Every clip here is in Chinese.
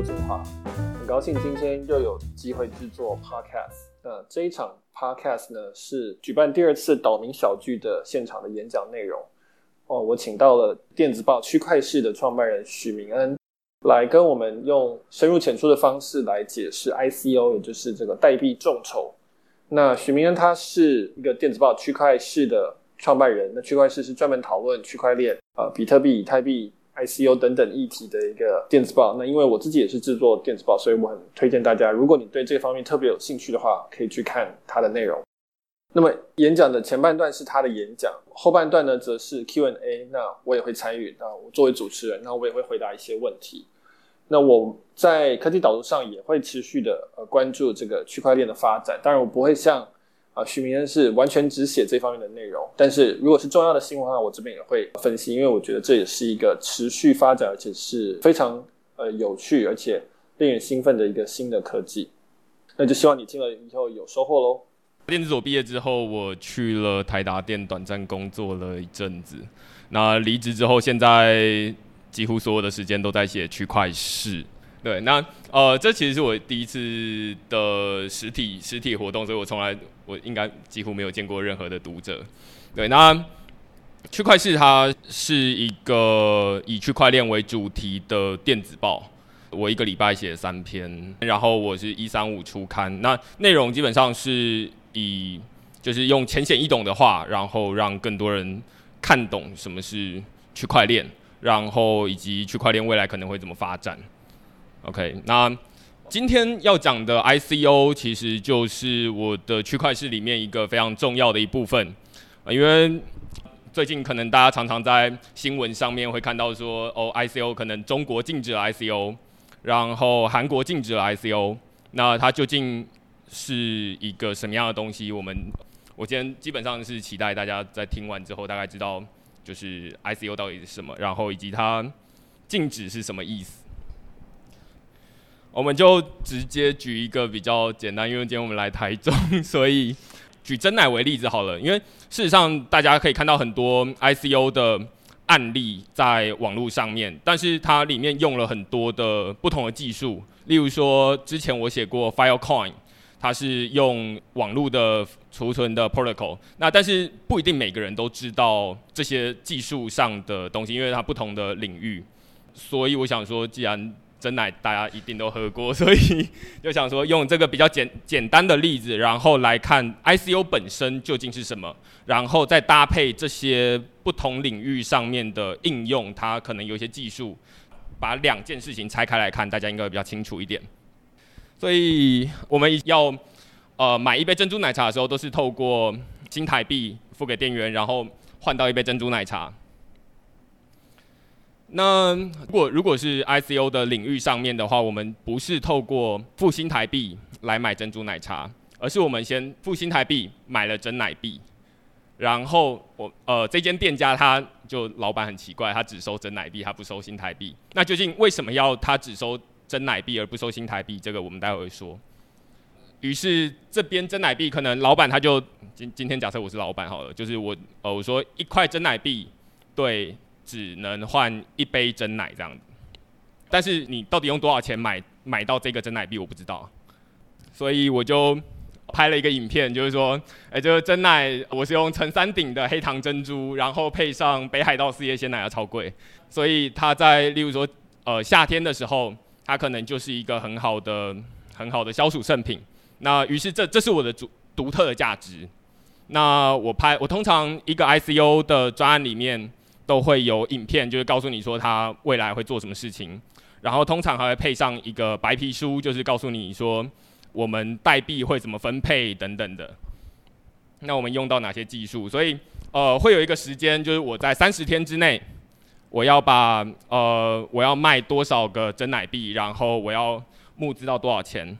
说真话，很高兴今天又有机会制作 podcast。那这一场 podcast 呢，是举办第二次岛民小聚的现场的演讲内容。哦，我请到了电子报区块势的创办人许明恩，来跟我们用深入浅出的方式来解释 ICO，也就是这个代币众筹。那许明恩他是一个电子报区块势的创办人，那区块势是专门讨论区块链、呃，比特币、以太币。ICO 等等议题的一个电子报。那因为我自己也是制作电子报，所以我很推荐大家，如果你对这方面特别有兴趣的话，可以去看它的内容。那么演讲的前半段是他的演讲，后半段呢则是 Q&A。那我也会参与，那我作为主持人，那我也会回答一些问题。那我在科技导读上也会持续的呃关注这个区块链的发展。当然，我不会像。啊，许明恩是完全只写这方面的内容，但是如果是重要的新闻的话，我这边也会分析，因为我觉得这也是一个持续发展，而且是非常呃有趣而且令人兴奋的一个新的科技。那就希望你听了以后有收获喽。电子所毕业之后，我去了台达电短暂工作了一阵子，那离职之后，现在几乎所有的时间都在写区块势。对，那呃，这其实是我第一次的实体实体活动，所以我从来我应该几乎没有见过任何的读者。对，那区块市它是一个以区块链为主题的电子报，我一个礼拜写三篇，然后我是一三五出刊，那内容基本上是以就是用浅显易懂的话，然后让更多人看懂什么是区块链，然后以及区块链未来可能会怎么发展。OK，那今天要讲的 ICO 其实就是我的区块势里面一个非常重要的一部分，因为最近可能大家常常在新闻上面会看到说，哦，ICO 可能中国禁止了 ICO，然后韩国禁止了 ICO，那它究竟是一个什么样的东西？我们我今天基本上是期待大家在听完之后大概知道，就是 ICO 到底是什么，然后以及它禁止是什么意思。我们就直接举一个比较简单，因为今天我们来台中，所以举真奶为例子好了。因为事实上大家可以看到很多 ICO 的案例在网络上面，但是它里面用了很多的不同的技术。例如说，之前我写过 Filecoin，它是用网络的储存的 protocol。那但是不一定每个人都知道这些技术上的东西，因为它不同的领域。所以我想说，既然真奶大家一定都喝过，所以 就想说用这个比较简简单的例子，然后来看 ICO 本身究竟是什么，然后再搭配这些不同领域上面的应用，它可能有一些技术，把两件事情拆开来看，大家应该比较清楚一点。所以我们要呃买一杯珍珠奶茶的时候，都是透过新台币付给店员，然后换到一杯珍珠奶茶。那如果如果是 ICO 的领域上面的话，我们不是透过付新台币来买珍珠奶茶，而是我们先付新台币买了真奶币，然后我呃这间店家他就老板很奇怪，他只收真奶币，他不收新台币。那究竟为什么要他只收真奶币而不收新台币？这个我们待会会说。于是这边真奶币可能老板他就今今天假设我是老板好了，就是我呃我说一块真奶币对。只能换一杯真奶这样子，但是你到底用多少钱买买到这个真奶币，我不知道，所以我就拍了一个影片，就是说，哎、这个真奶我是用陈三顶的黑糖珍珠，然后配上北海道四叶鲜奶，要超贵，所以它在例如说，呃，夏天的时候，它可能就是一个很好的、很好的消暑圣品。那于是这这是我的独独特的价值。那我拍，我通常一个 ICO 的专案里面。都会有影片，就是告诉你说他未来会做什么事情，然后通常还会配上一个白皮书，就是告诉你说我们代币会怎么分配等等的。那我们用到哪些技术？所以呃会有一个时间，就是我在三十天之内，我要把呃我要卖多少个真奶币，然后我要募资到多少钱。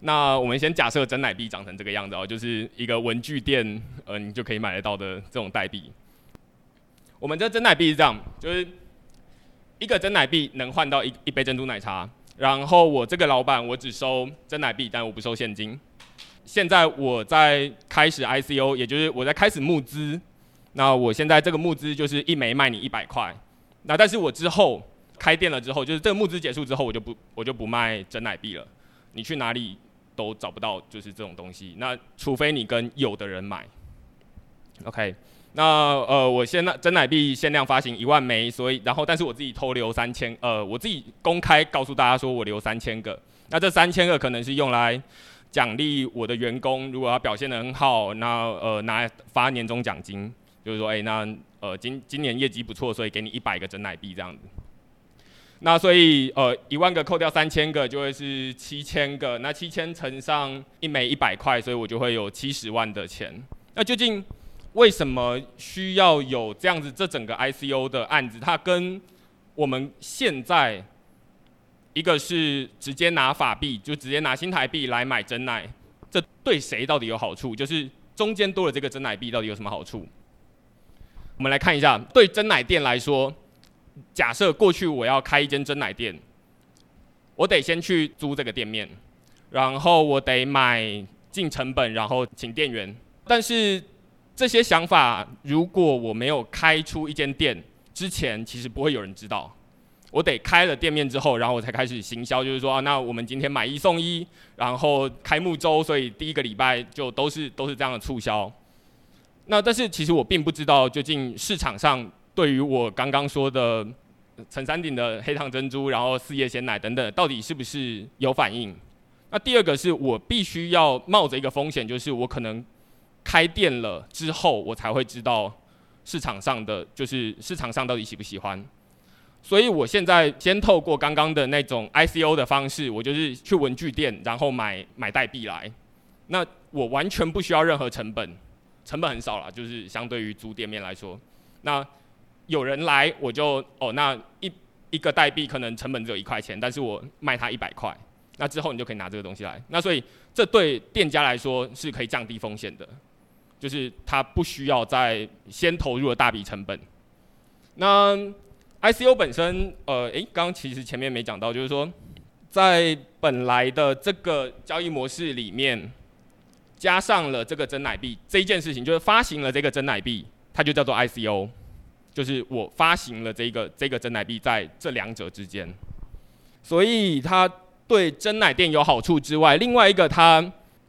那我们先假设真奶币长成这个样子哦，就是一个文具店呃你就可以买得到的这种代币。我们这真奶币是这样，就是一个真奶币能换到一一杯珍珠奶茶。然后我这个老板，我只收真奶币，但我不收现金。现在我在开始 ICO，也就是我在开始募资。那我现在这个募资就是一枚卖你一百块。那但是我之后，开店了之后，就是这个募资结束之后，我就不我就不卖真奶币了。你去哪里都找不到，就是这种东西。那除非你跟有的人买。OK，那呃，我现在真奶币限量发行一万枚，所以然后但是我自己偷留三千，呃，我自己公开告诉大家说我留三千个。那这三千个可能是用来奖励我的员工，如果他表现得很好，那呃拿发年终奖金，就是说，哎、那呃今今年业绩不错，所以给你一百个真奶币这样子。那所以呃一万个扣掉三千个就会是七千个，那七千乘上一枚一百块，所以我就会有七十万的钱。那究竟为什么需要有这样子？这整个 ICO 的案子，它跟我们现在一个是直接拿法币，就直接拿新台币来买真奶，这对谁到底有好处？就是中间多了这个真奶币到底有什么好处？我们来看一下，对真奶店来说。假设过去我要开一间真奶店，我得先去租这个店面，然后我得买进成本，然后请店员。但是这些想法，如果我没有开出一间店之前，其实不会有人知道。我得开了店面之后，然后我才开始行销，就是说啊，那我们今天买一送一，然后开幕周，所以第一个礼拜就都是都是这样的促销。那但是其实我并不知道究竟市场上。对于我刚刚说的陈三鼎的黑糖珍珠，然后四叶鲜奶等等，到底是不是有反应？那第二个是我必须要冒着一个风险，就是我可能开店了之后，我才会知道市场上的，就是市场上到底喜不喜欢。所以我现在先透过刚刚的那种 ICO 的方式，我就是去文具店，然后买买代币来。那我完全不需要任何成本，成本很少啦，就是相对于租店面来说，那。有人来，我就哦，那一一个代币可能成本只有一块钱，但是我卖他一百块，那之后你就可以拿这个东西来。那所以这对店家来说是可以降低风险的，就是他不需要再先投入了大笔成本。那 ICO 本身，呃，诶，刚刚其实前面没讲到，就是说在本来的这个交易模式里面，加上了这个真奶币这一件事情，就是发行了这个真奶币，它就叫做 ICO。就是我发行了这个这个真奶币在这两者之间，所以它对真奶店有好处之外，另外一个它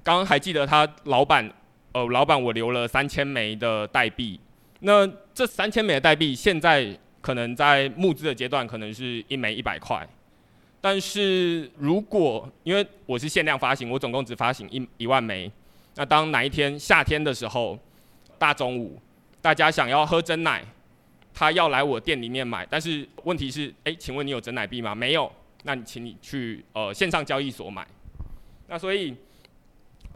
刚刚还记得他老板，呃，老板我留了三千枚的代币，那这三千枚的代币现在可能在募资的阶段可能是一枚一百块，但是如果因为我是限量发行，我总共只发行一一万枚，那当哪一天夏天的时候，大中午大家想要喝真奶。他要来我店里面买，但是问题是，哎，请问你有珍奶币吗？没有，那你请你去呃线上交易所买。那所以，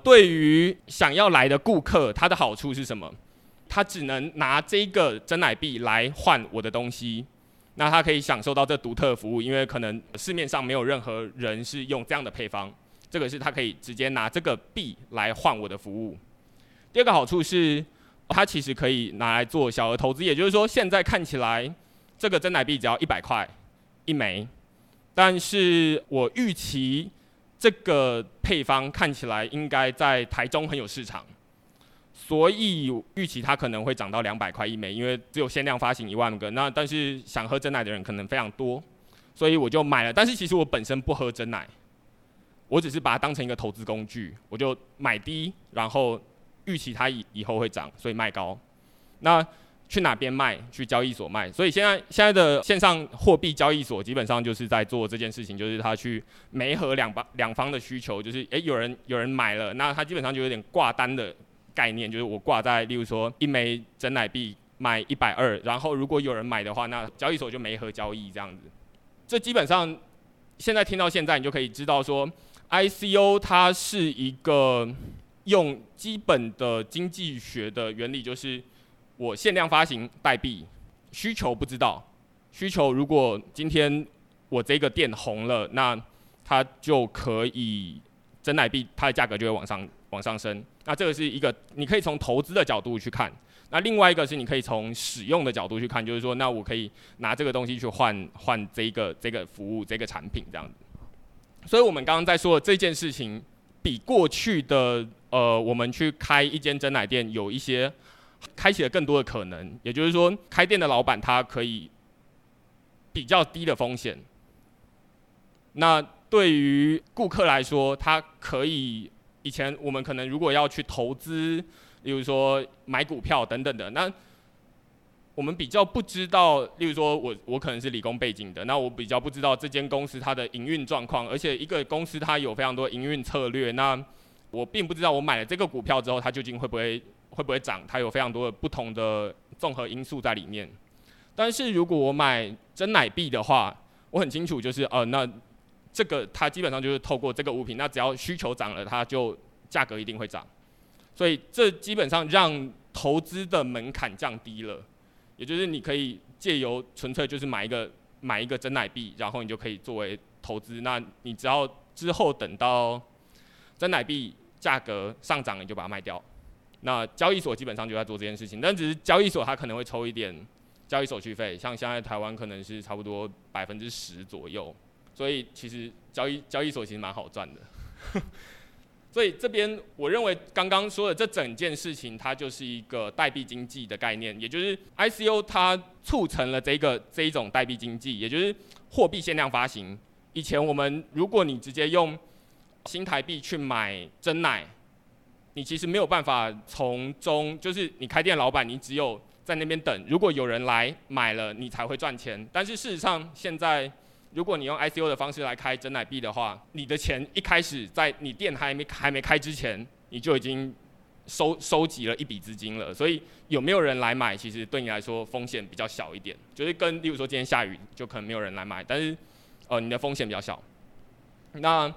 对于想要来的顾客，他的好处是什么？他只能拿这个真奶币来换我的东西，那他可以享受到这独特的服务，因为可能市面上没有任何人是用这样的配方，这个是他可以直接拿这个币来换我的服务。第二个好处是。它其实可以拿来做小额投资，也就是说，现在看起来这个真奶币只要一百块一枚，但是我预期这个配方看起来应该在台中很有市场，所以预期它可能会涨到两百块一枚，因为只有限量发行一万个，那但是想喝真奶的人可能非常多，所以我就买了。但是其实我本身不喝真奶，我只是把它当成一个投资工具，我就买低，然后。预期它以后会涨，所以卖高。那去哪边卖？去交易所卖。所以现在现在的线上货币交易所基本上就是在做这件事情，就是他去媒合两方两方的需求，就是诶有人有人买了，那他基本上就有点挂单的概念，就是我挂在例如说一枚整奶币卖一百二，然后如果有人买的话，那交易所就媒合交易这样子。这基本上现在听到现在，你就可以知道说，ICO 它是一个。用基本的经济学的原理，就是我限量发行代币，需求不知道。需求如果今天我这个店红了，那它就可以真奶币它的价格就会往上往上升。那这个是一个你可以从投资的角度去看。那另外一个是你可以从使用的角度去看，就是说，那我可以拿这个东西去换换这个这个服务这个产品这样子。所以我们刚刚在说的这件事情，比过去的。呃，我们去开一间真奶店，有一些开启了更多的可能。也就是说，开店的老板他可以比较低的风险。那对于顾客来说，他可以以前我们可能如果要去投资，例如说买股票等等的，那我们比较不知道，例如说我我可能是理工背景的，那我比较不知道这间公司它的营运状况，而且一个公司它有非常多营运策略，那我并不知道我买了这个股票之后，它究竟会不会会不会涨，它有非常多的不同的综合因素在里面。但是如果我买真奶币的话，我很清楚就是呃那。这个它基本上就是透过这个物品，那只要需求涨了，它就价格一定会涨，所以这基本上让投资的门槛降低了，也就是你可以借由纯粹就是买一个买一个真奶币，然后你就可以作为投资，那你只要之后等到真奶币价格上涨，你就把它卖掉。那交易所基本上就在做这件事情，但只是交易所它可能会抽一点交易手续费，像现在台湾可能是差不多百分之十左右。所以其实交易交易所其实蛮好赚的，所以这边我认为刚刚说的这整件事情，它就是一个代币经济的概念，也就是 ICO 它促成了这个这一种代币经济，也就是货币限量发行。以前我们如果你直接用新台币去买真奶，你其实没有办法从中，就是你开店老板，你只有在那边等，如果有人来买了，你才会赚钱。但是事实上现在如果你用 ICO 的方式来开真奶币的话，你的钱一开始在你店还没还没开之前，你就已经收收集了一笔资金了。所以有没有人来买，其实对你来说风险比较小一点。就是跟例如说今天下雨，就可能没有人来买，但是呃你的风险比较小。那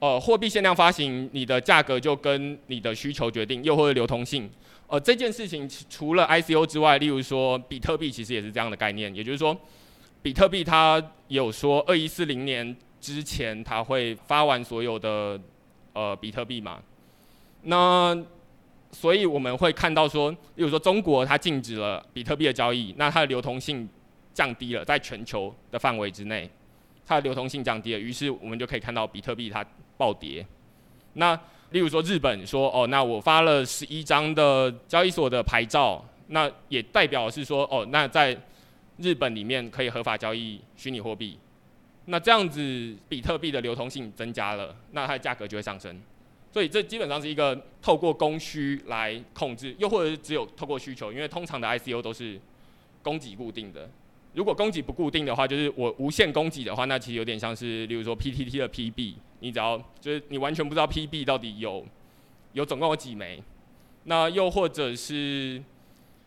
呃货币限量发行，你的价格就跟你的需求决定，又或者流通性。呃这件事情除了 ICO 之外，例如说比特币其实也是这样的概念，也就是说。比特币它有说，二一四零年之前它会发完所有的呃比特币嘛？那所以我们会看到说，例如说中国它禁止了比特币的交易，那它的流通性降低了，在全球的范围之内，它的流通性降低了，于是我们就可以看到比特币它暴跌。那例如说日本说，哦，那我发了十一张的交易所的牌照，那也代表是说，哦，那在日本里面可以合法交易虚拟货币，那这样子比特币的流通性增加了，那它的价格就会上升。所以这基本上是一个透过供需来控制，又或者是只有透过需求，因为通常的 ICO 都是供给固定的。如果供给不固定的话，就是我无限供给的话，那其实有点像是，例如说 PTT 的 PB，你只要就是你完全不知道 PB 到底有有总共有几枚，那又或者是。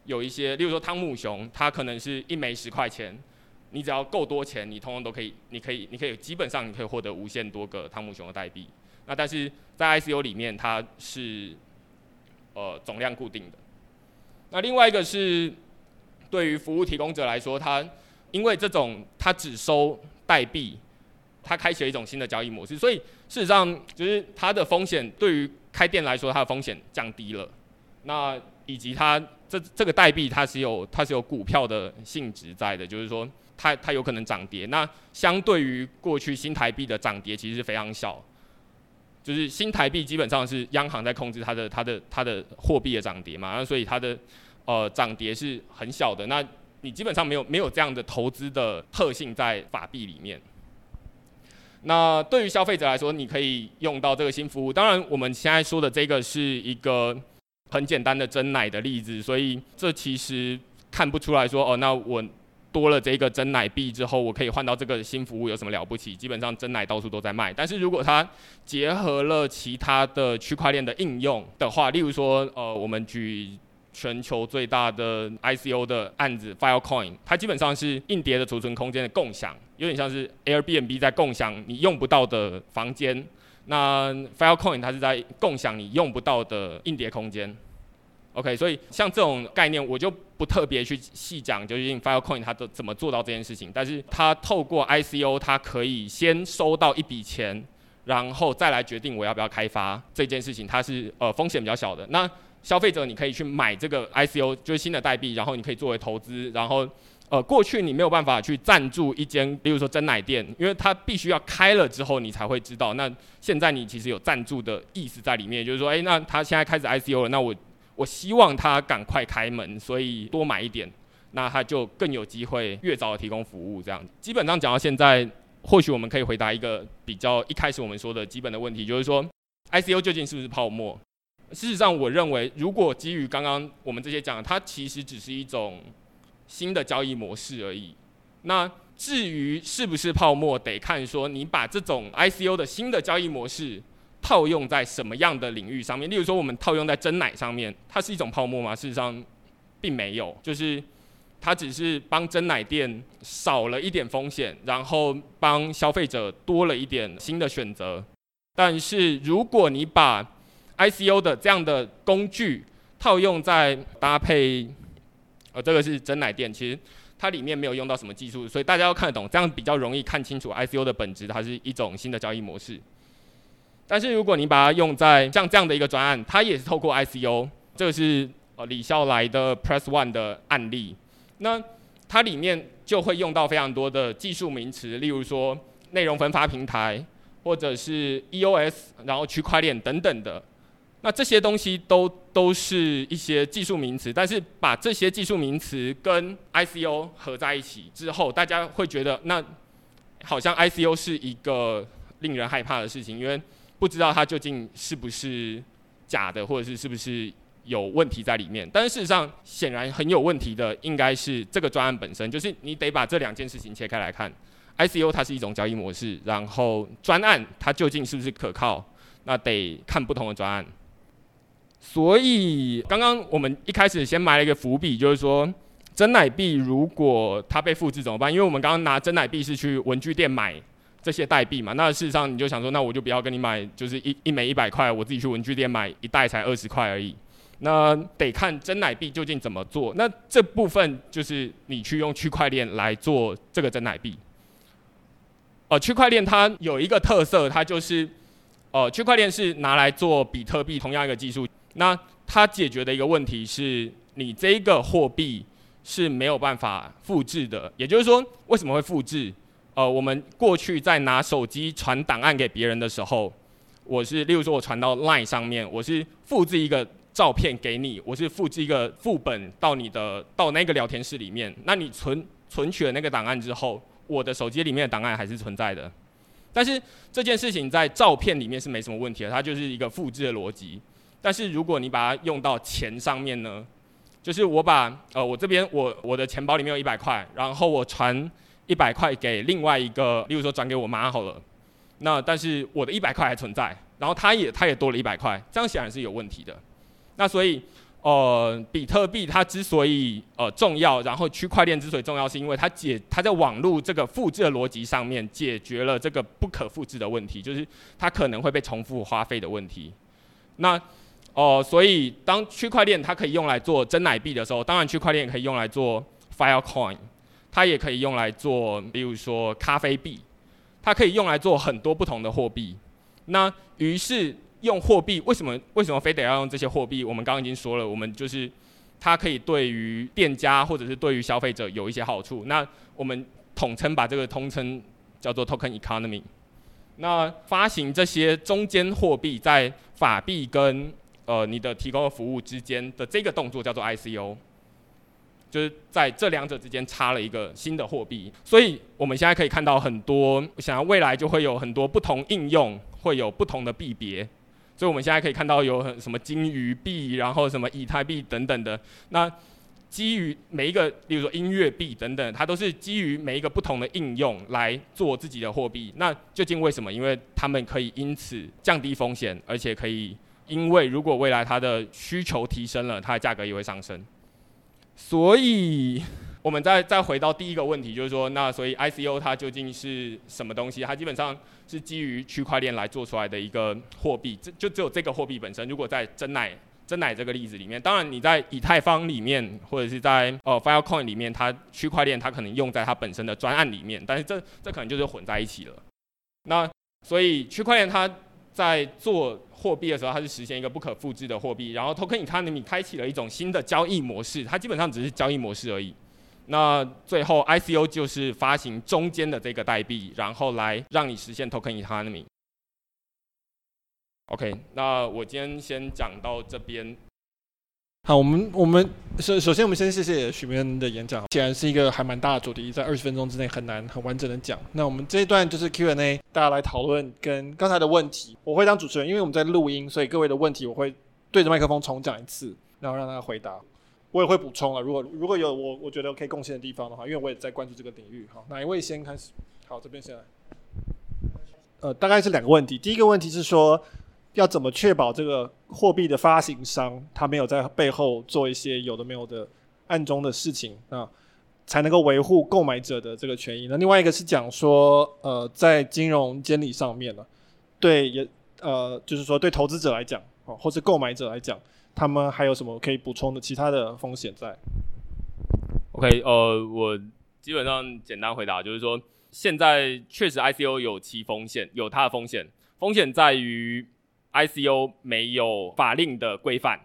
有一些，例如说汤姆熊，它可能是一枚十块钱，你只要够多钱，你通通都可以，你可以，你可以基本上你可以获得无限多个汤姆熊的代币。那但是在 ICO 里面，它是呃总量固定的。那另外一个是对于服务提供者来说，它因为这种它只收代币，它开启了一种新的交易模式，所以事实上就是它的风险对于开店来说，它的风险降低了。那以及它。这这个代币它是有它是有股票的性质在的，就是说它它有可能涨跌。那相对于过去新台币的涨跌其实是非常小，就是新台币基本上是央行在控制它的它的它的货币的涨跌嘛，那所以它的呃涨跌是很小的。那你基本上没有没有这样的投资的特性在法币里面。那对于消费者来说，你可以用到这个新服务。当然，我们现在说的这个是一个。很简单的真奶的例子，所以这其实看不出来说哦，那我多了这个真奶币之后，我可以换到这个新服务有什么了不起？基本上真奶到处都在卖，但是如果它结合了其他的区块链的应用的话，例如说呃，我们举全球最大的 ICO 的案子 Filecoin，它基本上是硬碟的储存空间的共享，有点像是 Airbnb 在共享你用不到的房间。那 Filecoin 它是在共享你用不到的硬碟空间，OK，所以像这种概念我就不特别去细讲，究竟 Filecoin 它都怎么做到这件事情。但是它透过 ICO，它可以先收到一笔钱，然后再来决定我要不要开发这件事情，它是呃风险比较小的。那消费者你可以去买这个 ICO，就是新的代币，然后你可以作为投资，然后。呃，过去你没有办法去赞助一间，比如说真奶店，因为它必须要开了之后你才会知道。那现在你其实有赞助的意思在里面，就是说，哎，那他现在开始 ICO 了，那我我希望他赶快开门，所以多买一点。那他就更有机会越早的提供服务。这样，基本上讲到现在，或许我们可以回答一个比较一开始我们说的基本的问题，就是说 ICO 究竟是不是泡沫？事实上，我认为如果基于刚刚我们这些讲，它其实只是一种新的交易模式而已。那至于是不是泡沫，得看说你把这种 ICO 的新的交易模式套用在什么样的领域上面。例如说，我们套用在真奶上面，它是一种泡沫吗？事实上，并没有，就是它只是帮真奶店少了一点风险，然后帮消费者多了一点新的选择。但是如果你把 ICO 的这样的工具套用在搭配，呃，这个是真奶店，其实。它里面没有用到什么技术，所以大家要看得懂，这样比较容易看清楚 ICO 的本质，它是一种新的交易模式。但是如果你把它用在像这样的一个专案，它也是透过 ICO，这个是呃李笑来的 Press One 的案例，那它里面就会用到非常多的技术名词，例如说内容分发平台，或者是 EOS，然后区块链等等的。那这些东西都都是一些技术名词，但是把这些技术名词跟 ICO 合在一起之后，大家会觉得那好像 ICO 是一个令人害怕的事情，因为不知道它究竟是不是假的，或者是是不是有问题在里面。但是事实上，显然很有问题的应该是这个专案本身，就是你得把这两件事情切开来看。ICO 它是一种交易模式，然后专案它究竟是不是可靠，那得看不同的专案。所以，刚刚我们一开始先埋了一个伏笔，就是说，真奶币如果它被复制怎么办？因为我们刚刚拿真奶币是去文具店买这些代币嘛，那事实上你就想说，那我就不要跟你买，就是一一枚一百块，我自己去文具店买一袋才二十块而已。那得看真奶币究竟怎么做。那这部分就是你去用区块链来做这个真奶币。呃，区块链它有一个特色，它就是，呃，区块链是拿来做比特币同样一个技术。那它解决的一个问题是，你这个货币是没有办法复制的。也就是说，为什么会复制？呃，我们过去在拿手机传档案给别人的时候，我是，例如说，我传到 Line 上面，我是复制一个照片给你，我是复制一个副本到你的到那个聊天室里面。那你存存取了那个档案之后，我的手机里面的档案还是存在的。但是这件事情在照片里面是没什么问题的，它就是一个复制的逻辑。但是如果你把它用到钱上面呢，就是我把呃我这边我我的钱包里面有一百块，然后我传一百块给另外一个，例如说转给我妈好了，那但是我的一百块还存在，然后他也他也多了一百块，这样显然是有问题的。那所以呃比特币它之所以呃重要，然后区块链之所以重要，是因为它解它在网络这个复制的逻辑上面解决了这个不可复制的问题，就是它可能会被重复花费的问题。那哦、所以当区块链它可以用来做真奶币的时候，当然区块链可以用来做 Filecoin，它也可以用来做，比如说咖啡币，它可以用来做很多不同的货币。那于是用货币，为什么为什么非得要用这些货币？我们刚刚已经说了，我们就是它可以对于店家或者是对于消费者有一些好处。那我们统称把这个通称叫做 Token Economy。那发行这些中间货币在法币跟呃，你的提供的服务之间的这个动作叫做 ICO，就是在这两者之间插了一个新的货币，所以我们现在可以看到很多，想要未来就会有很多不同应用，会有不同的币别，所以我们现在可以看到有很什么鲸鱼币，然后什么以太币等等的。那基于每一个，例如说音乐币等等，它都是基于每一个不同的应用来做自己的货币。那究竟为什么？因为他们可以因此降低风险，而且可以。因为如果未来它的需求提升了，它的价格也会上升。所以，我们再再回到第一个问题，就是说，那所以 ICO 它究竟是什么东西？它基本上是基于区块链来做出来的一个货币，这就只有这个货币本身。如果在真奶真奶这个例子里面，当然你在以太坊里面或者是在呃 Filecoin 里面，它区块链它可能用在它本身的专案里面，但是这这可能就是混在一起了。那所以区块链它在做货币的时候，它是实现一个不可复制的货币。然后 Token Economy 开启了一种新的交易模式，它基本上只是交易模式而已。那最后 ICO 就是发行中间的这个代币，然后来让你实现 Token Economy。OK，那我今天先讲到这边。好，我们我们首首先，我们先谢谢许明恩的演讲，既然是一个还蛮大的主题，在二十分钟之内很难很完整的讲。那我们这一段就是 Q&A，大家来讨论跟刚才的问题。我会当主持人，因为我们在录音，所以各位的问题我会对着麦克风重讲一次，然后让大家回答。我也会补充了，如果如果有我我觉得可以贡献的地方的话，因为我也在关注这个领域。好，哪一位先开始？好，这边先来。呃，大概是两个问题。第一个问题是说，要怎么确保这个货币的发行商他没有在背后做一些有的没有的暗中的事情啊，才能够维护购买者的这个权益？那另外一个是讲说，呃，在金融监理上面呢，对也呃，就是说对投资者来讲，哦，或是购买者来讲，他们还有什么可以补充的其他的风险在？OK，呃，我基本上简单回答就是说，现在确实 ICO 有其风险，有它的风险，风险在于。ICO 没有法令的规范，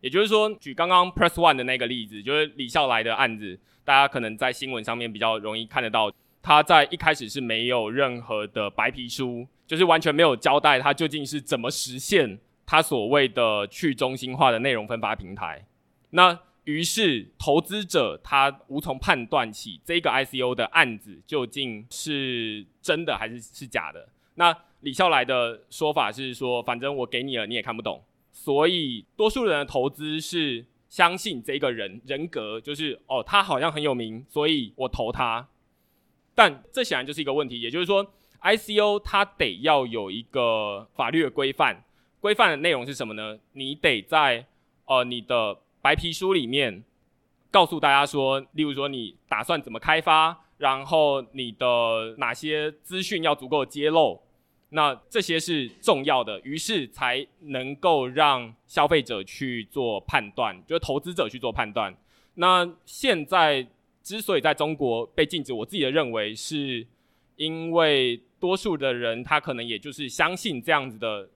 也就是说，举刚刚 Press One 的那个例子，就是李笑来的案子，大家可能在新闻上面比较容易看得到。他在一开始是没有任何的白皮书，就是完全没有交代他究竟是怎么实现他所谓的去中心化的内容分发平台。那于是投资者他无从判断起这个 ICO 的案子究竟是真的还是是假的。那李笑来的说法是说，反正我给你了，你也看不懂，所以多数人的投资是相信这个人人格，就是哦，他好像很有名，所以我投他。但这显然就是一个问题，也就是说，ICO 它得要有一个法律的规范，规范的内容是什么呢？你得在呃你的白皮书里面告诉大家说，例如说你打算怎么开发。然后你的哪些资讯要足够揭露，那这些是重要的，于是才能够让消费者去做判断，就是投资者去做判断。那现在之所以在中国被禁止，我自己的认为是因为多数的人他可能也就是相信这样子的，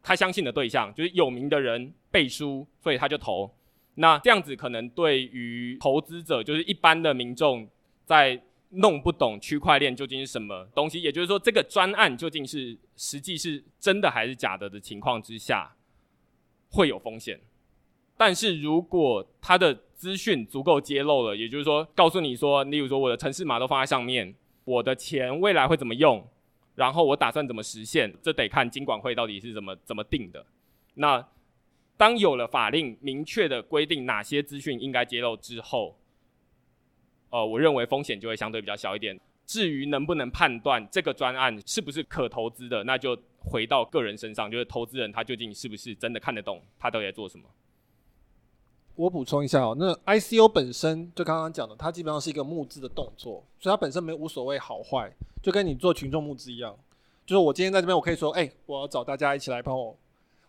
他相信的对象就是有名的人背书，所以他就投。那这样子可能对于投资者，就是一般的民众在弄不懂区块链究竟是什么东西，也就是说，这个专案究竟是实际是真的还是假的的情况之下，会有风险。但是如果他的资讯足够揭露了，也就是说，告诉你说，例如说我的城市码都放在上面，我的钱未来会怎么用，然后我打算怎么实现，这得看金管会到底是怎么怎么定的。那当有了法令明确的规定哪些资讯应该揭露之后，呃，我认为风险就会相对比较小一点。至于能不能判断这个专案是不是可投资的，那就回到个人身上，就是投资人他究竟是不是真的看得懂他到底在做什么。我补充一下哦，那 ICO 本身就刚刚讲的，它基本上是一个募资的动作，所以它本身没无所谓好坏，就跟你做群众募资一样。就是我今天在这边，我可以说，哎，我要找大家一起来帮我。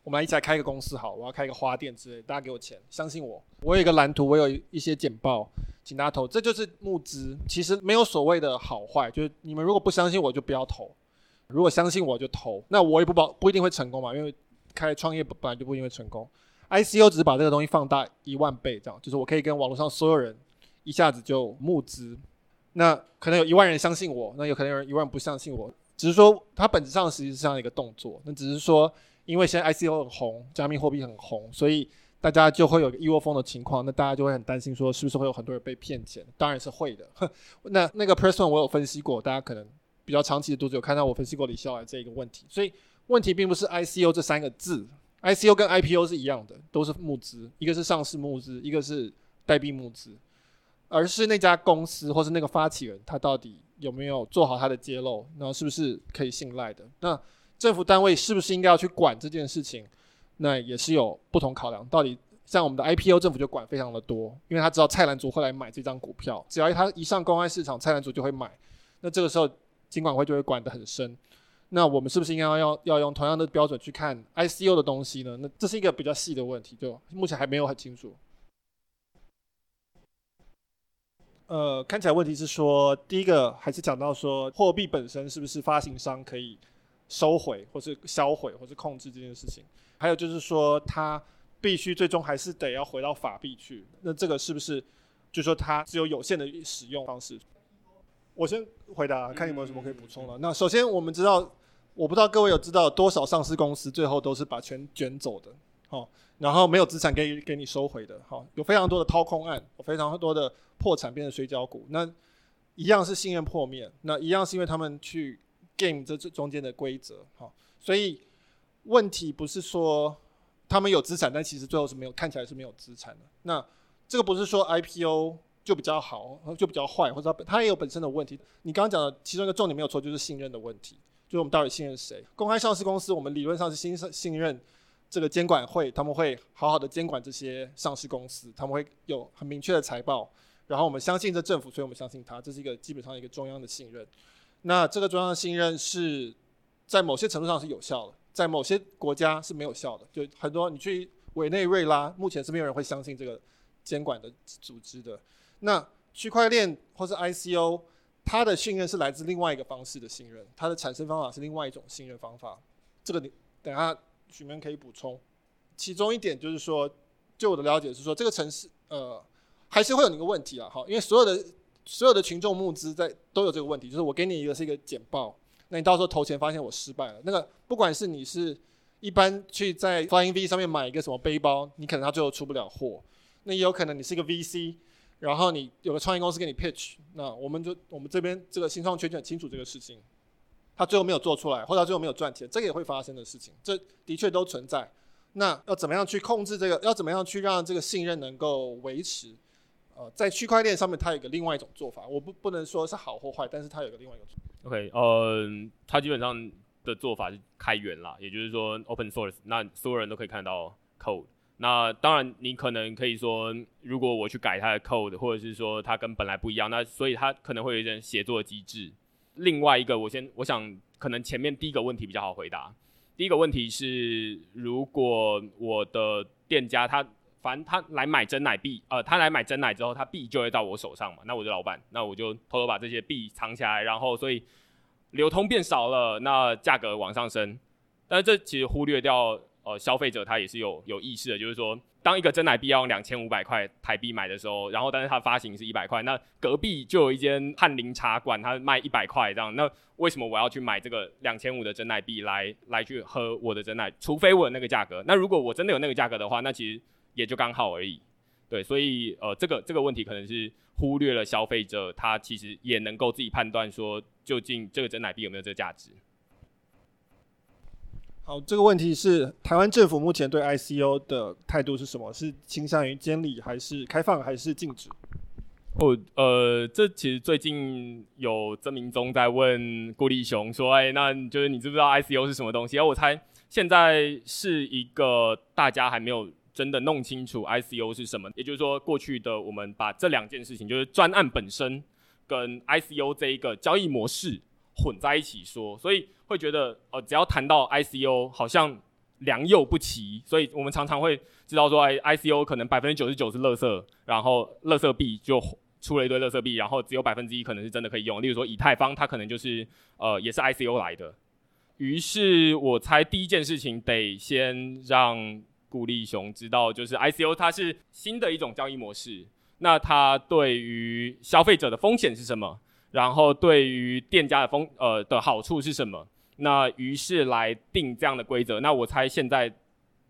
我们来一起来开一个公司，好，我要开一个花店之类，大家给我钱，相信我，我有一个蓝图，我有一些简报，请大家投，这就是募资。其实没有所谓的好坏，就是你们如果不相信我就不要投，如果相信我就投。那我也不保不一定会成功嘛，因为开创业本来就不一定会成功。ICO 只是把这个东西放大一万倍，这样就是我可以跟网络上所有人一下子就募资。那可能有一万人相信我，那有可能有人一万不相信我，只是说它本质上实际是这样一个动作，那只是说。因为现在 ICO 很红，加密货币很红，所以大家就会有一窝蜂的情况，那大家就会很担心说，是不是会有很多人被骗钱？当然是会的。那那个 Press One 我有分析过，大家可能比较长期的读者有看到我分析过李笑来这一个问题，所以问题并不是 ICO 这三个字，ICO 跟 IPO 是一样的，都是募资，一个是上市募资，一个是代币募资，而是那家公司或是那个发起人，他到底有没有做好他的揭露，然后是不是可以信赖的？那政府单位是不是应该要去管这件事情？那也是有不同考量。到底像我们的 IPO，政府就管非常的多，因为他知道蔡澜族会来买这张股票，只要他一上公开市场，蔡澜族就会买。那这个时候，金管会就会管得很深。那我们是不是应该要要要用同样的标准去看 ICO 的东西呢？那这是一个比较细的问题，就目前还没有很清楚。呃，看起来问题是说，第一个还是讲到说，货币本身是不是发行商可以。收回，或是销毁，或是控制这件事情，还有就是说，它必须最终还是得要回到法币去。那这个是不是，就说它只有有限的使用方式？我先回答，看有没有什么可以补充的。那首先我们知道，我不知道各位有知道多少上市公司最后都是把钱卷走的。好，然后没有资产给给你收回的，好，有非常多的掏空案，有非常多的破产变成水饺股，那一样是信任破灭，那一样是因为他们去 game 这这中间的规则，好，所以问题不是说他们有资产，但其实最后是没有，看起来是没有资产的。那这个不是说 IPO 就比较好，就比较坏，或者它也有本身的问题。你刚刚讲的其中一个重点没有错，就是信任的问题。就是我们到底信任谁？公开上市公司，我们理论上是信信任这个监管会，他们会好好的监管这些上市公司，他们会有很明确的财报，然后我们相信这政府，所以我们相信他，这是一个基本上一个中央的信任。那这个中央的信任是在某些程度上是有效的，在某些国家是没有效的。就很多你去委内瑞拉，目前是没有人会相信这个监管的组织的。那区块链或是 ICO。它的信任是来自另外一个方式的信任，它的产生方法是另外一种信任方法。这个你等下许明可以补充。其中一点就是说，就我的了解是说，这个城市呃还是会有一个问题啊，哈，因为所有的所有的群众募资在都有这个问题，就是我给你一个是一个简报，那你到时候投钱发现我失败了，那个不管是你是一般去在 Flying V 上面买一个什么背包，你可能他最后出不了货，那也有可能你是一个 VC。然后你有个创业公司给你 pitch，那我们就我们这边这个新创圈就很清楚这个事情，他最后没有做出来，或者他最后没有赚钱，这个也会发生的事情，这的确都存在。那要怎么样去控制这个？要怎么样去让这个信任能够维持？呃，在区块链上面，它有个另外一种做法，我不不能说是好或坏，但是它有个另外一种做法。OK，呃，它基本上的做法是开源啦，也就是说 open source，那所有人都可以看到 code。那当然，你可能可以说，如果我去改它的 code，或者是说它跟本来不一样，那所以它可能会有一点协作机制。另外一个，我先我想，可能前面第一个问题比较好回答。第一个问题是，如果我的店家他反正他来买真奶币，呃，他来买真奶之后，他币就会到我手上嘛，那我就老板，那我就偷偷把这些币藏起来，然后所以流通变少了，那价格往上升，但是这其实忽略掉。呃，消费者他也是有有意识的，就是说，当一个真奶币要用两千五百块台币买的时候，然后但是它发行是一百块，那隔壁就有一间翰林茶馆，它卖一百块这样，那为什么我要去买这个两千五的真奶币来来去喝我的真奶？除非我有那个价格，那如果我真的有那个价格的话，那其实也就刚好而已。对，所以呃，这个这个问题可能是忽略了消费者，他其实也能够自己判断说，究竟这个真奶币有没有这个价值。好，这个问题是台湾政府目前对 ICO 的态度是什么？是倾向于监理，还是开放，还是禁止？哦，呃，这其实最近有曾明宗在问顾立雄说：“哎，那就是你知不知道 ICO 是什么东西？”而我猜现在是一个大家还没有真的弄清楚 ICO 是什么。也就是说，过去的我们把这两件事情，就是专案本身跟 ICO 这一个交易模式混在一起说，所以。会觉得，呃，只要谈到 ICO，好像良莠不齐，所以我们常常会知道说，哎，ICO 可能百分之九十九是垃圾，然后垃圾币就出了一堆垃圾币，然后只有百分之一可能是真的可以用。例如说，以太坊它可能就是，呃，也是 ICO 来的。于是我猜第一件事情得先让顾立雄知道，就是 ICO 它是新的一种交易模式，那它对于消费者的风险是什么？然后对于店家的风呃的好处是什么？那于是来定这样的规则。那我猜现在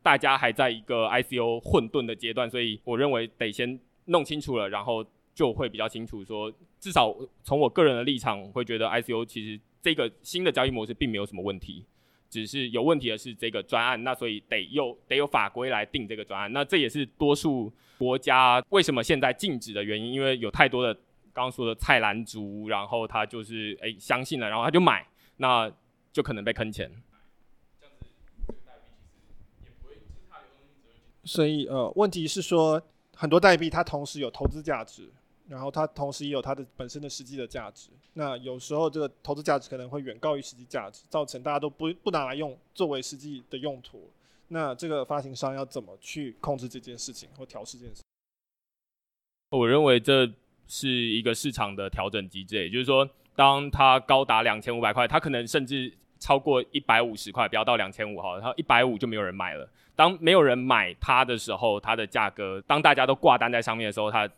大家还在一个 ICO 混沌的阶段，所以我认为得先弄清楚了，然后就会比较清楚说，至少从我个人的立场，会觉得 ICO 其实这个新的交易模式并没有什么问题，只是有问题的是这个专案。那所以得有得有法规来定这个专案。那这也是多数国家为什么现在禁止的原因，因为有太多的刚刚说的菜篮族，然后他就是诶相信了，然后他就买那。就可能被坑钱，所以呃，问题是说很多代币它同时有投资价值，然后它同时也有它的本身的实际的价值。那有时候这个投资价值可能会远高于实际价值，造成大家都不不拿来用作为实际的用途。那这个发行商要怎么去控制这件事情或调试这件事？我认为这是一个市场的调整机制，也就是说，当它高达两千五百块，它可能甚至超过一百五十块，不要到两千五哈，然后一百五就没有人买了。当没有人买它的时候，它的价格；当大家都挂单在上面的时候，它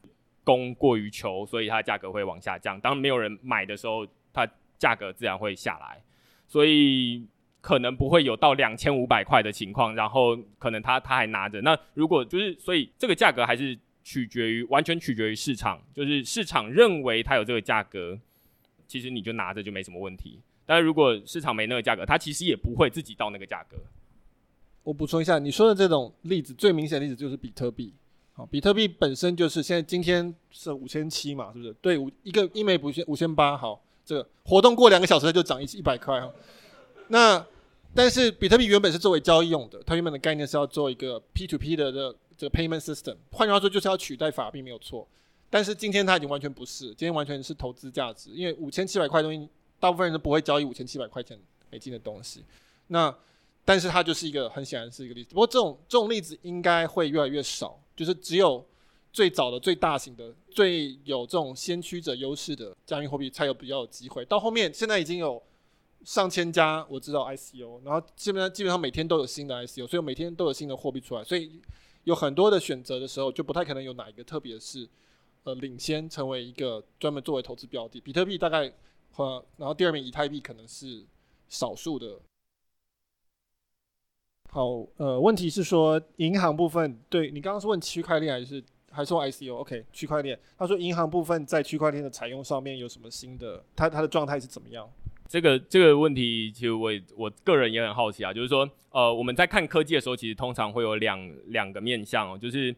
供过于求，所以它价格会往下降。当没有人买的时候，它价格自然会下来。所以可能不会有到两千五百块的情况，然后可能他他还拿着。那如果就是，所以这个价格还是取决于完全取决于市场，就是市场认为它有这个价格，其实你就拿着就没什么问题。但是如果市场没那个价格，它其实也不会自己到那个价格。我补充一下，你说的这种例子，最明显的例子就是比特币。好，比特币本身就是现在今天是五千七嘛，是不是？对，五一个一枚五千五千八。好，这个活动过两个小时它就涨一一百块哈。那但是比特币原本是作为交易用的，它原本的概念是要做一个 P to P 的这、这个 payment system，换句话说就是要取代法币没有错。但是今天它已经完全不是，今天完全是投资价值，因为五千七百块东西，大部分人都不会交易五千七百块钱美金的东西。那但是它就是一个很显然是一个例子，不过这种这种例子应该会越来越少，就是只有最早的、最大型的、最有这种先驱者优势的加密货币才有比较有机会。到后面现在已经有。上千家我知道 ICO，然后基本上基本上每天都有新的 ICO，所以每天都有新的货币出来，所以有很多的选择的时候，就不太可能有哪一个特别是呃领先成为一个专门作为投资标的。比特币大概和然后第二名以太币可能是少数的。好，呃，问题是说银行部分，对你刚刚是问区块链还是还是问 ICO？OK，区块链，他说银行部分在区块链的采用上面有什么新的？它它的状态是怎么样？这个这个问题，其实我我个人也很好奇啊，就是说，呃，我们在看科技的时候，其实通常会有两两个面向哦，就是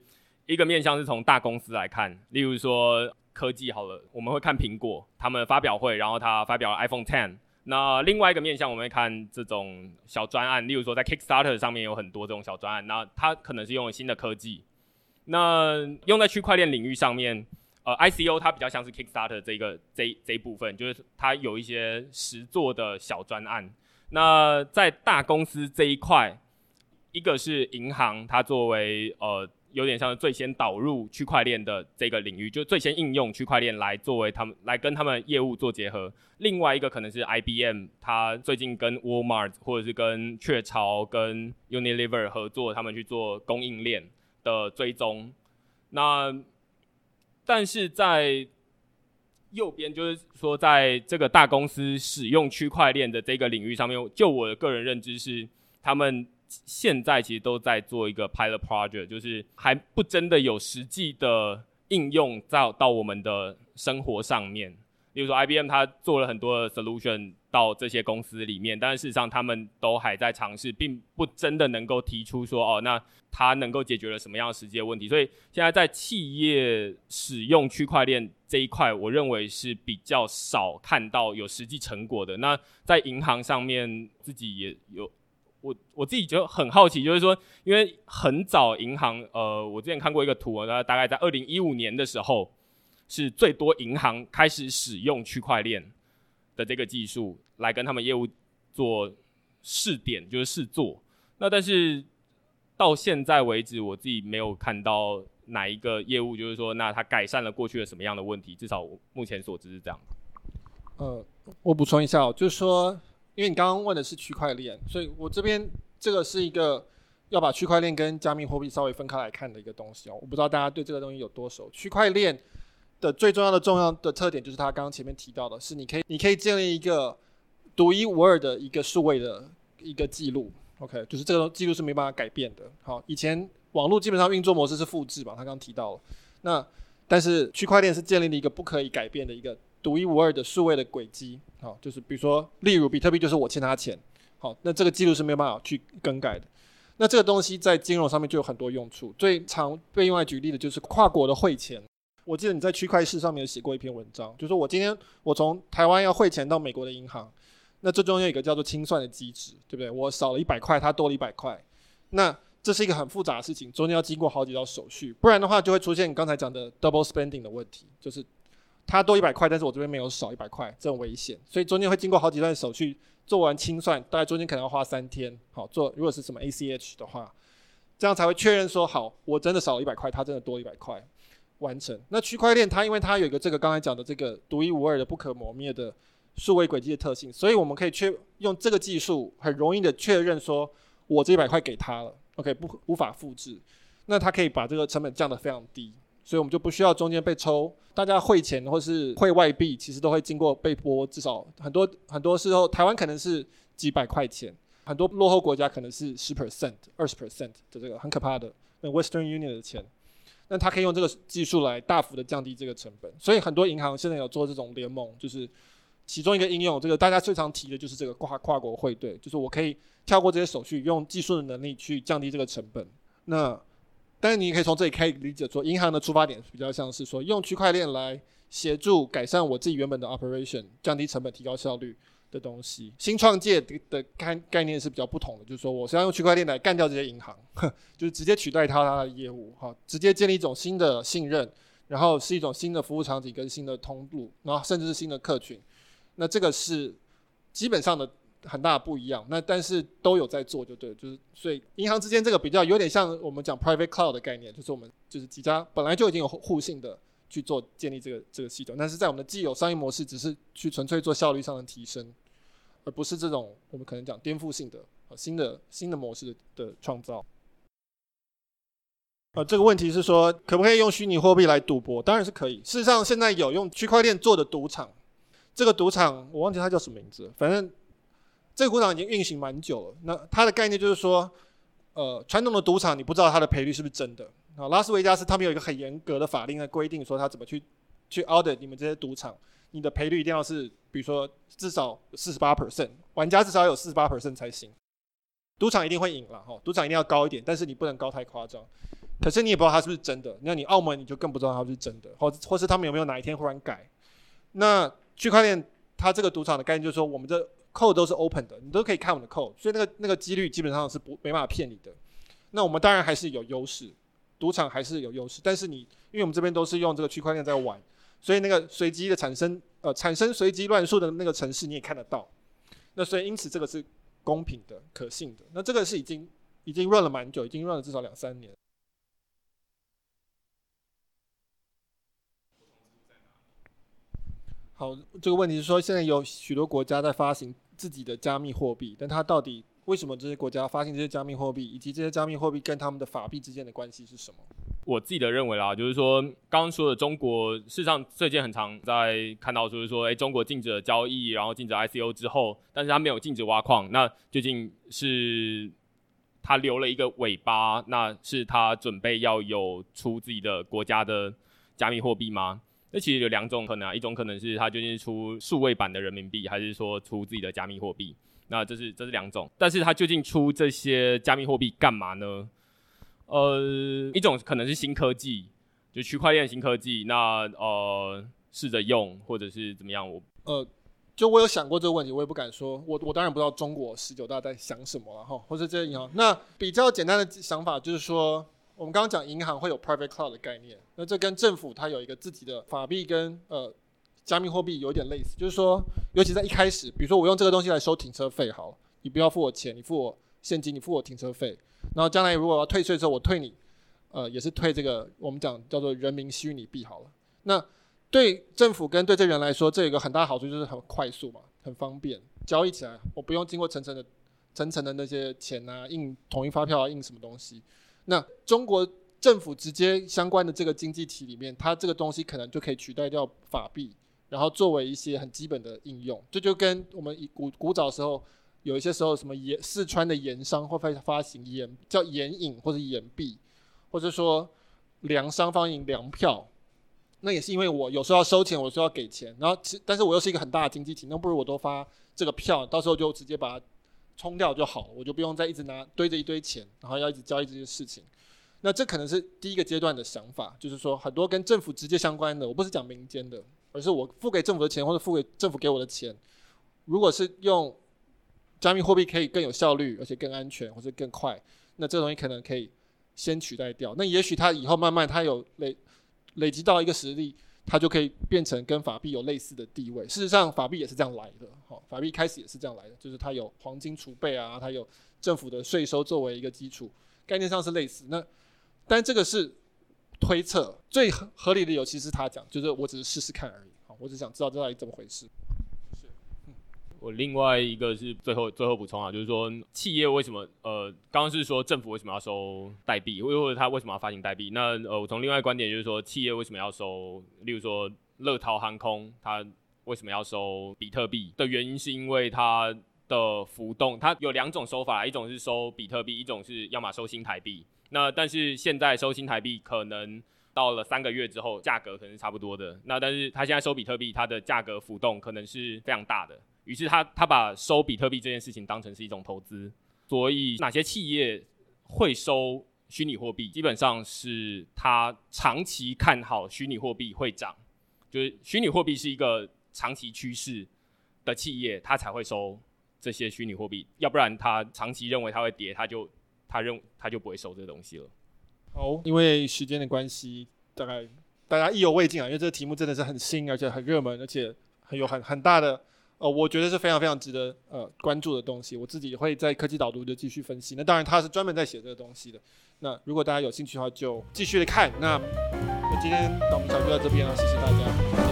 一个面向是从大公司来看，例如说科技好了，我们会看苹果他们发表会，然后他发表了 iPhone Ten。那另外一个面向，我们会看这种小专案，例如说在 Kickstarter 上面有很多这种小专案，那它可能是用了新的科技，那用在区块链领域上面。呃，ICO 它比较像是 Kickstarter 这个这这一部分，就是它有一些实作的小专案。那在大公司这一块，一个是银行，它作为呃有点像最先导入区块链的这个领域，就最先应用区块链来作为他们来跟他们业务做结合。另外一个可能是 IBM，它最近跟 Walmart 或者是跟雀巢、跟 Unilever 合作，他们去做供应链的追踪。那但是在右边，就是说，在这个大公司使用区块链的这个领域上面，就我的个人认知是，他们现在其实都在做一个 pilot project，就是还不真的有实际的应用到到我们的生活上面。例如说，IBM 它做了很多的 solution 到这些公司里面，但是事实上他们都还在尝试，并不真的能够提出说，哦，那它能够解决了什么样实际的问题。所以现在在企业使用区块链这一块，我认为是比较少看到有实际成果的。那在银行上面，自己也有，我我自己就很好奇，就是说，因为很早银行，呃，我之前看过一个图，那大概在二零一五年的时候。是最多银行开始使用区块链的这个技术来跟他们业务做试点，就是试做。那但是到现在为止，我自己没有看到哪一个业务，就是说，那它改善了过去的什么样的问题？至少我目前所知是这样。呃，我补充一下哦，就是说，因为你刚刚问的是区块链，所以我这边这个是一个要把区块链跟加密货币稍微分开来看的一个东西哦。我不知道大家对这个东西有多熟，区块链。的最重要的重要的特点就是它刚刚前面提到的，是你可以你可以建立一个独一无二的一个数位的一个记录，OK，就是这个记录是没办法改变的。好，以前网络基本上运作模式是复制嘛，他刚刚提到了，那但是区块链是建立了一个不可以改变的一个独一无二的数位的轨迹，好，就是比如说，例如比特币就是我欠他钱，好，那这个记录是没有办法去更改的。那这个东西在金融上面就有很多用处，最常被用来举例的就是跨国的汇钱。我记得你在区块市上面有写过一篇文章，就是说我今天我从台湾要汇钱到美国的银行，那这中间有一个叫做清算的机制，对不对？我少了一百块，它多了一百块，那这是一个很复杂的事情，中间要经过好几道手续，不然的话就会出现你刚才讲的 double spending 的问题，就是它多一百块，但是我这边没有少一百块，这种危险，所以中间会经过好几段手续，做完清算，大概中间可能要花三天，好做，如果是什么 ACH 的话，这样才会确认说好，我真的少了一百块，它真的多一百块。完成。那区块链它因为它有一个这个刚才讲的这个独一无二的不可磨灭的数位轨迹的特性，所以我们可以确用这个技术很容易的确认说，我这一百块给他了，OK 不无法复制。那它可以把这个成本降得非常低，所以我们就不需要中间被抽。大家汇钱或是汇外币，其实都会经过被拨，至少很多很多时候台湾可能是几百块钱，很多落后国家可能是十 percent、二十 percent 的这个很可怕的那 Western Union 的钱，那他可以用这个技术来大幅的降低这个成本。所以很多银行现在有做这种联盟，就是其中一个应用，这个大家最常提的就是这个跨跨国汇兑，就是我可以跳过这些手续，用技术的能力去降低这个成本。那但是你可以从这里可以理解说，银行的出发点比较像是说，用区块链来协助改善我自己原本的 operation，降低成本，提高效率。的东西，新创界的的概概念是比较不同的，就是说我是要用区块链来干掉这些银行，就是直接取代它它的业务，哈，直接建立一种新的信任，然后是一种新的服务场景跟新的通路，然后甚至是新的客群，那这个是基本上的很大的不一样。那但是都有在做，就对，就是所以银行之间这个比较有点像我们讲 private cloud 的概念，就是我们就是几家本来就已经有互信的。去做建立这个这个系统，但是在我们的既有商业模式，只是去纯粹做效率上的提升，而不是这种我们可能讲颠覆性的呃新的新的模式的创造。呃，这个问题是说，可不可以用虚拟货币来赌博？当然是可以。事实上，现在有用区块链做的赌场，这个赌场我忘记它叫什么名字，反正这个赌场已经运行蛮久了。那它的概念就是说，呃，传统的赌场你不知道它的赔率是不是真的。啊，拉斯维加斯他们有一个很严格的法令来规定，说他怎么去去 audit 你们这些赌场，你的赔率一定要是，比如说至少四十八 percent，玩家至少有四十八 percent 才行。赌场一定会赢了哈，赌场一定要高一点，但是你不能高太夸张。可是你也不知道它是不是真的，那你澳门你就更不知道它是不是真的，或或是他们有没有哪一天忽然改。那区块链它这个赌场的概念就是说，我们这 code 都是 open 的，你都可以看我的 code，所以那个那个几率基本上是不没办法骗你的。那我们当然还是有优势。赌场还是有优势，但是你因为我们这边都是用这个区块链在玩，所以那个随机的产生呃产生随机乱数的那个程式你也看得到，那所以因此这个是公平的、可信的。那这个是已经已经 run 了蛮久，已经 run 了至少两三年。好，这个问题是说现在有许多国家在发行自己的加密货币，但它到底？为什么这些国家发行这些加密货币，以及这些加密货币跟他们的法币之间的关系是什么？我自己的认为啦，就是说刚刚说的中国，事实上最近很常在看到，就是说，诶，中国禁止了交易，然后禁止 ICO 之后，但是他没有禁止挖矿，那究竟是他留了一个尾巴，那是他准备要有出自己的国家的加密货币吗？那其实有两种可能啊，一种可能是它究竟是出数位版的人民币，还是说出自己的加密货币？那这是这是两种，但是它究竟出这些加密货币干嘛呢？呃，一种可能是新科技，就区块链新科技。那呃，试着用或者是怎么样？我呃，就我有想过这个问题，我也不敢说。我我当然不知道中国十九大在想什么了哈，或者这些银行。那比较简单的想法就是说，我们刚刚讲银行会有 private cloud 的概念，那这跟政府它有一个自己的法币跟呃。加密货币有点类似，就是说，尤其在一开始，比如说我用这个东西来收停车费，好了，你不要付我钱，你付我现金，你付我停车费，然后将来如果要退税的时候，我退你，呃，也是退这个我们讲叫做人民虚拟币好了。那对政府跟对这人来说，这有一个很大好处就是很快速嘛，很方便，交易起来我不用经过层层的层层的那些钱啊，印统一发票啊，印什么东西。那中国政府直接相关的这个经济体里面，它这个东西可能就可以取代掉法币。然后作为一些很基本的应用，这就跟我们古古早时候有一些时候什么盐四川的盐商会发发行盐叫盐引或者盐币，或者说粮商发行粮票，那也是因为我有时候要收钱，我说要给钱，然后其但是我又是一个很大的经济体，那不如我都发这个票，到时候就直接把它冲掉就好了，我就不用再一直拿堆着一堆钱，然后要一直交易这些事情。那这可能是第一个阶段的想法，就是说很多跟政府直接相关的，我不是讲民间的。而是我付给政府的钱，或者付给政府给我的钱，如果是用加密货币可以更有效率，而且更安全，或者更快，那这东西可能可以先取代掉。那也许它以后慢慢它有累累积到一个实力，它就可以变成跟法币有类似的地位。事实上，法币也是这样来的。好，法币开始也是这样来的，就是它有黄金储备啊，它有政府的税收作为一个基础，概念上是类似。那但这个是。推测最合理的有，其实他讲，就是我只是试试看而已。好，我只想知道这到底怎么回事。我另外一个是最后最后补充啊，就是说企业为什么呃，刚刚是说政府为什么要收代币，或者他为什么要发行代币？那呃，我从另外一观点就是说，企业为什么要收？例如说乐淘航空，它为什么要收比特币的原因，是因为它的浮动，它有两种收法，一种是收比特币，一种是要么收新台币。那但是现在收新台币可能到了三个月之后，价格可能是差不多的。那但是他现在收比特币，它的价格浮动可能是非常大的。于是他他把收比特币这件事情当成是一种投资。所以哪些企业会收虚拟货币？基本上是他长期看好虚拟货币会涨，就是虚拟货币是一个长期趋势的企业，他才会收。这些虚拟货币，要不然他长期认为它会跌，他就他认他就不会收这个东西了。好，因为时间的关系，大概大家意犹未尽啊，因为这个题目真的是很新，而且很热门，而且很有很很大的呃，我觉得是非常非常值得呃关注的东西。我自己会在科技导读就继续分析。那当然他是专门在写这个东西的。那如果大家有兴趣的话，就继续的看。那那今天我们小就到这边了，谢谢大家。